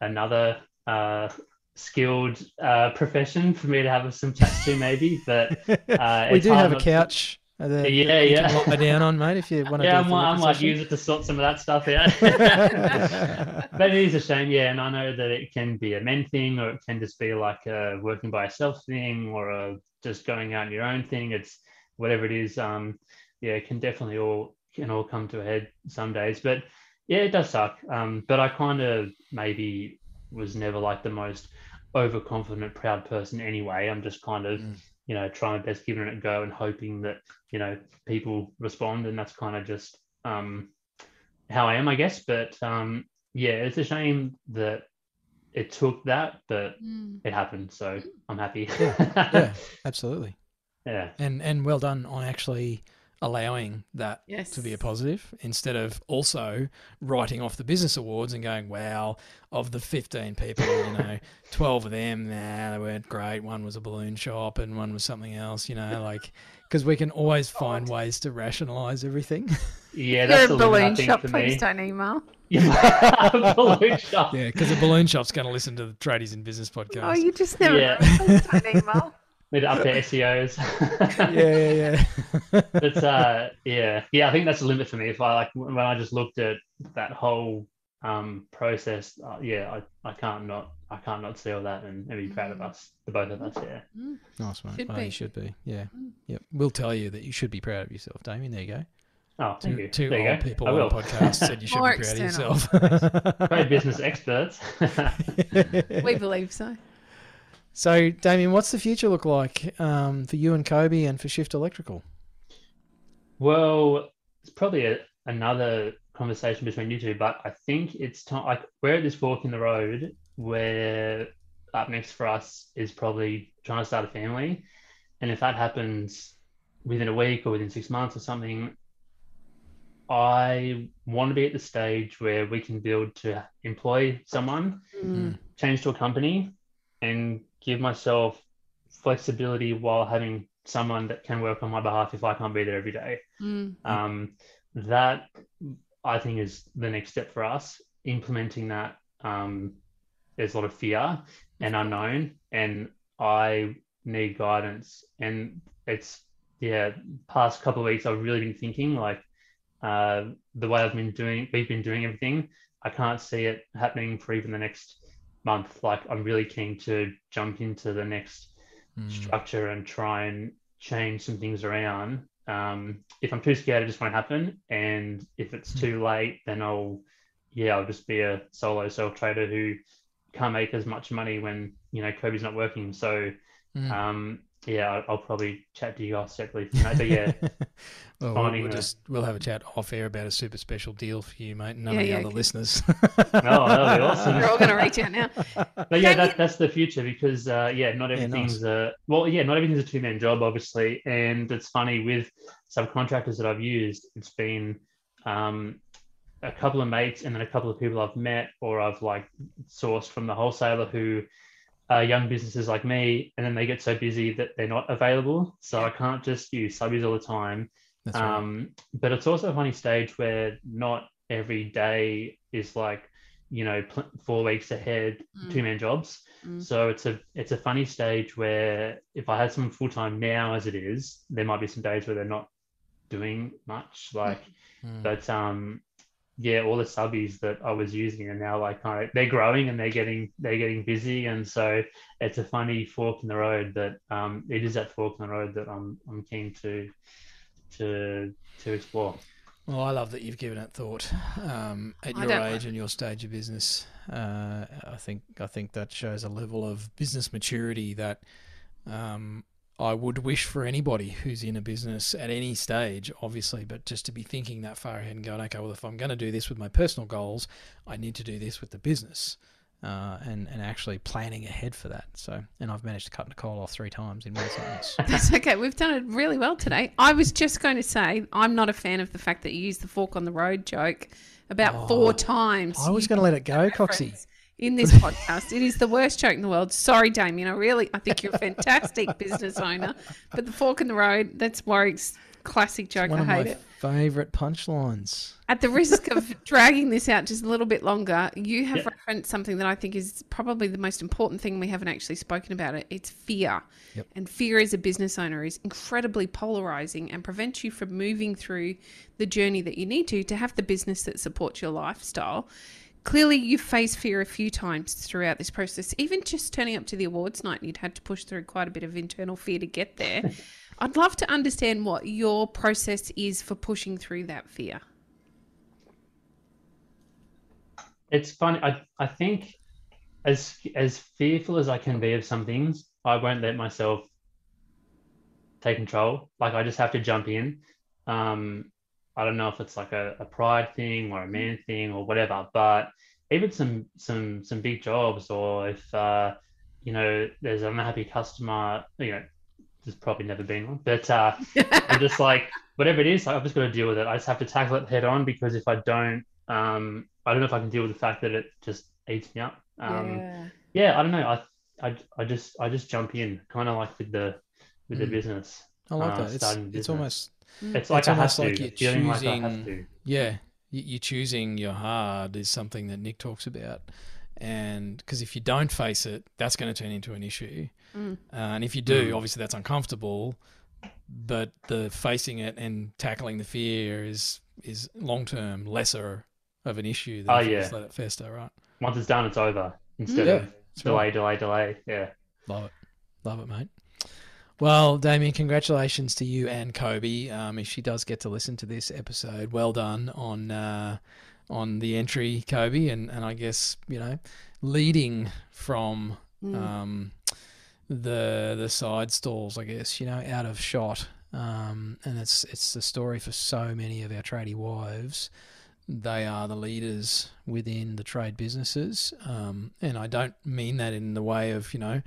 another uh, skilled uh, profession for me to have some chats to maybe. But uh, we do have a couch. That Yeah, you yeah. can lie down on, mate, if you want to. Yeah, I do a might, I therapy might use it to sort some of that stuff out. but it is a shame, yeah. And I know that it can be a men thing, or it can just be like a working by yourself thing, or a just going out on your own thing. It's whatever it is, um, yeah, it can definitely all can all come to a head some days. But yeah, it does suck. Um, but I kind of maybe was never like the most overconfident, proud person anyway. I'm just kind of, Mm. You know, trying my best, giving it a go, and hoping that you know people respond, and that's kind of just um, how I am, I guess. But um, yeah, it's a shame that it took that, but Mm. it happened. So I'm happy. Yeah, absolutely. yeah. And and well done on actually allowing that Yes. to be a positive instead of also writing off the business awards and going, wow, of the 15 people, you know, 12 of them, nah, they weren't great. One was a balloon shop and one was something else, you know, like, because we can always oh, find ways to rationalize everything. Yeah, You're that's a the balloon think, shop, for please me. don't email. Yeah, balloon shop. yeah, because the balloon shop's going to listen to the Tradies in Business oh, podcast. Oh, you just never Yeah. know. Please don't email. Need to up their SEOs. yeah, yeah, yeah. But uh, yeah, yeah, I think that's the limit for me. If I like when I just looked at that whole um, process, uh, yeah, I, I can't not I can't not see all that and, and be proud of us, the both of us. Yeah. nice one. Should well, be. you should be. Yeah. Mm. Yep. We'll tell you that you should be proud of yourself, Damien. There you go. Oh, thank Two, you. two there old go. people I on will. a podcast said you should More be proud of yourself. Great business experts. We believe so. So, Damien, what's the future look like um, for you and Kobe and for Shift Electrical? Well, it's probably a, another conversation between you two, but I think it's time. Like we're at this fork in the road where up next for us is probably trying to start a family, and if that happens within a week or within six months or something, I want to be at the stage where we can build to employ someone, Mm. change to a company, and give myself flexibility while having someone that can work on my behalf if I can't be there every day Mm. um, that I think is the next step for us. Implementing that, um, there's a lot of fear and unknown, and I need guidance. And it's yeah, past couple of weeks I've really been thinking like uh, the way I've been doing, we've been doing everything. I can't see it happening for even the next month. Like I'm really keen to jump into the next Mm. structure and try and change some things around. Um, if I'm too scared, it just won't happen. And if it's too late, then I'll, yeah, I'll just be a solo self trader who can't make as much money when you know Kobe's not working. So, Mm. um, yeah, I'll, I'll probably chat to you guys separately. From that. But yeah, well, we'll, we'll just we'll have a chat off air about a super special deal for you, mate. and None Yeah, of the yeah, other okay. listeners. No, that'll be awesome. We're all going to reach out now. but yeah, that, that's the future because uh, yeah, not Yeah, nice. everything's a well, yeah, not everything's a two man job, obviously. And it's funny with subcontractors that I've used, it's been um, a couple of mates and then a couple of people I've met or I've like sourced from the wholesaler who are young businesses like me, and then they get so busy that they're not available. So I can't just use subbies all the time. Right. Um, but it's also a funny stage where not every day is like, you know, pl- four weeks ahead, Mm. two man jobs. Mm. So it's a it's a funny stage where if I had someone full time now as it is, there might be some days where they're not doing much. Like, Mm. but um, yeah, all the subbies that I was using are now like kind of they're growing and they're getting they're getting busy, and so it's a funny fork in the road. That um, it is that fork in the road that I'm I'm keen to to to explore. Well, I love that you've given it thought um, at I your don't age and your stage of business. Uh, I think I think that shows a level of business maturity that um, I would wish for anybody who's in a business at any stage, obviously. But just to be thinking that far ahead and going, okay, well, if I'm going to do this with my personal goals, I need to do this with the business. Uh, and and actually planning ahead for that. So, and I've managed to cut Nicole off three times in one sentence. That's okay. We've done it really well today. I was just going to say I'm not a fan of the fact that you used the fork on the road joke about Oh, four times. I was going to let it go, Coxie. In this podcast, it is the worst joke in the world. Sorry, Damien. I really, I think you're a fantastic business owner, but the fork in the road—that's Warwick's classic joke. One I of hate my it. favourite punchlines. At the risk of dragging this out just a little bit longer, you have Yeah. referenced something that I think is probably the most important thing we haven't actually spoken about it. It's fear. Yep. And fear as a business owner is incredibly polarizing and prevents you from moving through the journey that you need to to have the business that supports your lifestyle. Clearly, you've faced fear a few times throughout this process. Even just turning up to the awards night, you'd had to push through quite a bit of internal fear to get there. I'd love to understand what your process is for pushing through that fear. It's funny. I I think as as fearful as I can be of some things, I won't let myself take control. Like I just have to jump in. Um, I don't know if it's like a, a pride thing or a man thing or whatever, but even some some some big jobs or if uh, you know there's an unhappy customer, you know, there's probably never been one, but uh, I'm just like whatever it is, I've just got to deal with it. I just have to tackle it head on because if I don't, um, I don't know if I can deal with the fact that it just eats me up. Um, yeah. yeah, I don't know. I, I, I just, I just jump in, kind of like with the, with the Mm. business. I like uh, that. It's it's almost It's like I have almost to. like you're feeling like I have choosing- to. yeah. you're choosing your hard is something that Nick talks about, and because if you don't face it, that's going to turn into an issue. Mm. Uh, and if you do, Mm. obviously that's uncomfortable. But the facing it and tackling the fear is is long term lesser of an issue than Oh, if you yeah. just let it fester, right? Once it's done, it's over. Instead Yeah, of that's delay, right. delay, delay. Yeah. Love it. Love it, mate. Well, Damien, congratulations to you and Kobe. Um, if she does get to listen to this episode, well done on uh, on the entry, Kobe, and, and I guess you know leading from Mm. um, the the side stalls, I guess you know out of shot, um, and it's it's the story for so many of our tradie wives. They are the leaders within the trade businesses, um, and I don't mean that in the way of you know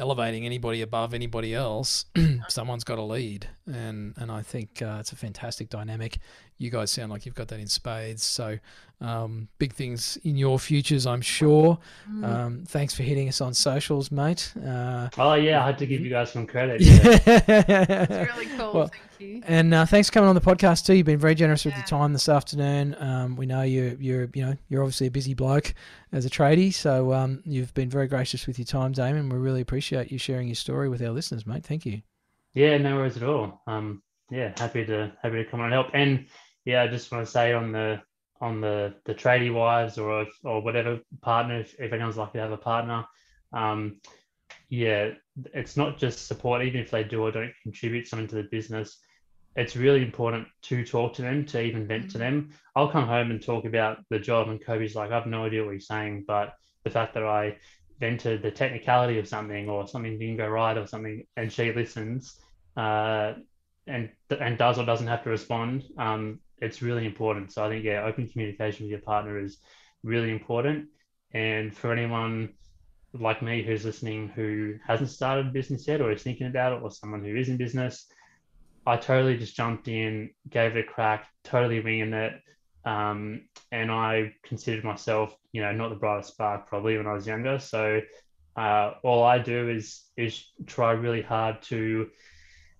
elevating anybody above anybody else. Someone's got to lead, and and I think uh, it's a fantastic dynamic. You guys sound like you've got that in spades. So um, big things in your futures, I'm sure. Mm. Um, thanks for hitting us on socials, mate. Uh, Oh yeah, I had to give you guys some credit. Yeah. It's really cool. Well, Thank you. And uh, thanks for coming on the podcast too. You've been very generous with your time this afternoon. Um, we know you're you're, you know, you're obviously a busy bloke as a tradie, so um, you've been very gracious with your time, Damien. We really appreciate you sharing your story with our listeners, mate. Thank you. Yeah, no worries at all. Um, yeah, happy to happy to come on and help. And yeah, I just want to say on the on the the tradie wives or or whatever partner, if, if anyone's lucky to have a partner, um, yeah, it's not just support. Even if they do or don't contribute something to the business, it's really important to talk to them, to even vent to them. I'll come home and talk about the job, and Kobe's like, I have no idea what you're saying, but the fact that I vented the technicality of something or something didn't go right or something, and she listens uh, and and does or doesn't have to respond, um, it's really important. So I think yeah, open communication with your partner is really important. And for anyone like me who's listening who hasn't started a business yet or is thinking about it, or someone who is in business, I totally just jumped in, gave it a crack, totally winging it. Um, and I considered myself, you know, not the brightest spark probably when I was younger. So uh, all I do is is try really hard to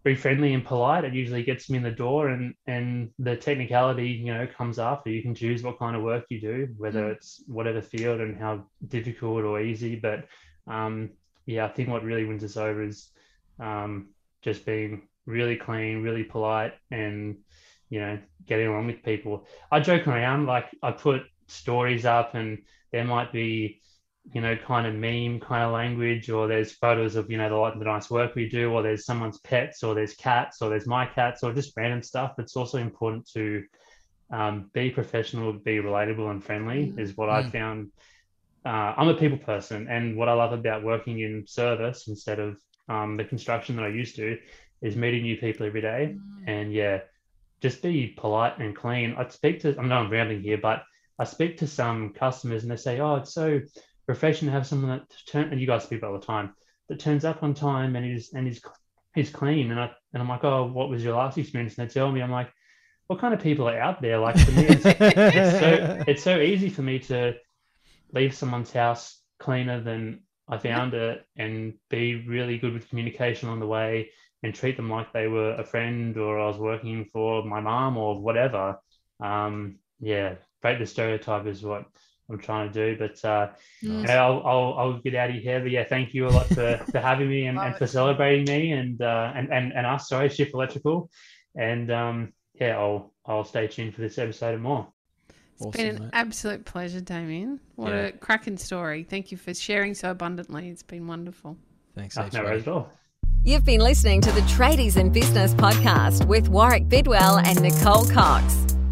be friendly and polite. It usually gets me in the door, and and the technicality, you know, comes after. You can choose what kind of work you do, whether Mm. it's whatever field and how difficult or easy. But um, yeah, I think what really wins us over is um, just being really clean, really polite, and you know, getting along with people. I joke around, like I put stories up, and there might be, you know, kind of meme kind of language, or there's photos of, you know, the like the nice work we do, or there's someone's pets, or there's cats, or there's my cats, or just random stuff. It's also important to um, be professional, be relatable and friendly, is what I Mm. found. Uh, I'm a people person, and what I love about working in service instead of um, the construction that I used to is meeting new people every day. And yeah, just be polite and clean. I'd speak to, I know I'm rambling here, but I speak to some customers and they say, oh, it's so refreshing to have someone that turn, and you guys speak all the time, that turns up on time and is, and is, he's clean. And I, and I'm like, oh, what was your last experience? And they tell me, I'm like, what kind of people are out there? Like for me, it's, it's so it's so easy for me to leave someone's house cleaner than I found it and be really good with communication on the way and treat them like they were a friend or I was working for my mom or whatever. Um, yeah, break the stereotype is what I'm trying to do. But uh, Mm. yeah, I'll, I'll, I'll get out of here. But yeah, thank you a lot for, for having me and, and for celebrating me and, uh, and, and, and us, sorry, Shift Electrical. And um, yeah, I'll, I'll stay tuned for this episode and more. It's Awesome, been an mate. absolute pleasure, Damien. What Yeah. a cracking story. Thank you for sharing so abundantly. It's been wonderful. Thanks, Oh, heaps, no worries at all. You've been listening to the Tradies in Business podcast with Warwick Bidwell and Nicole Cox.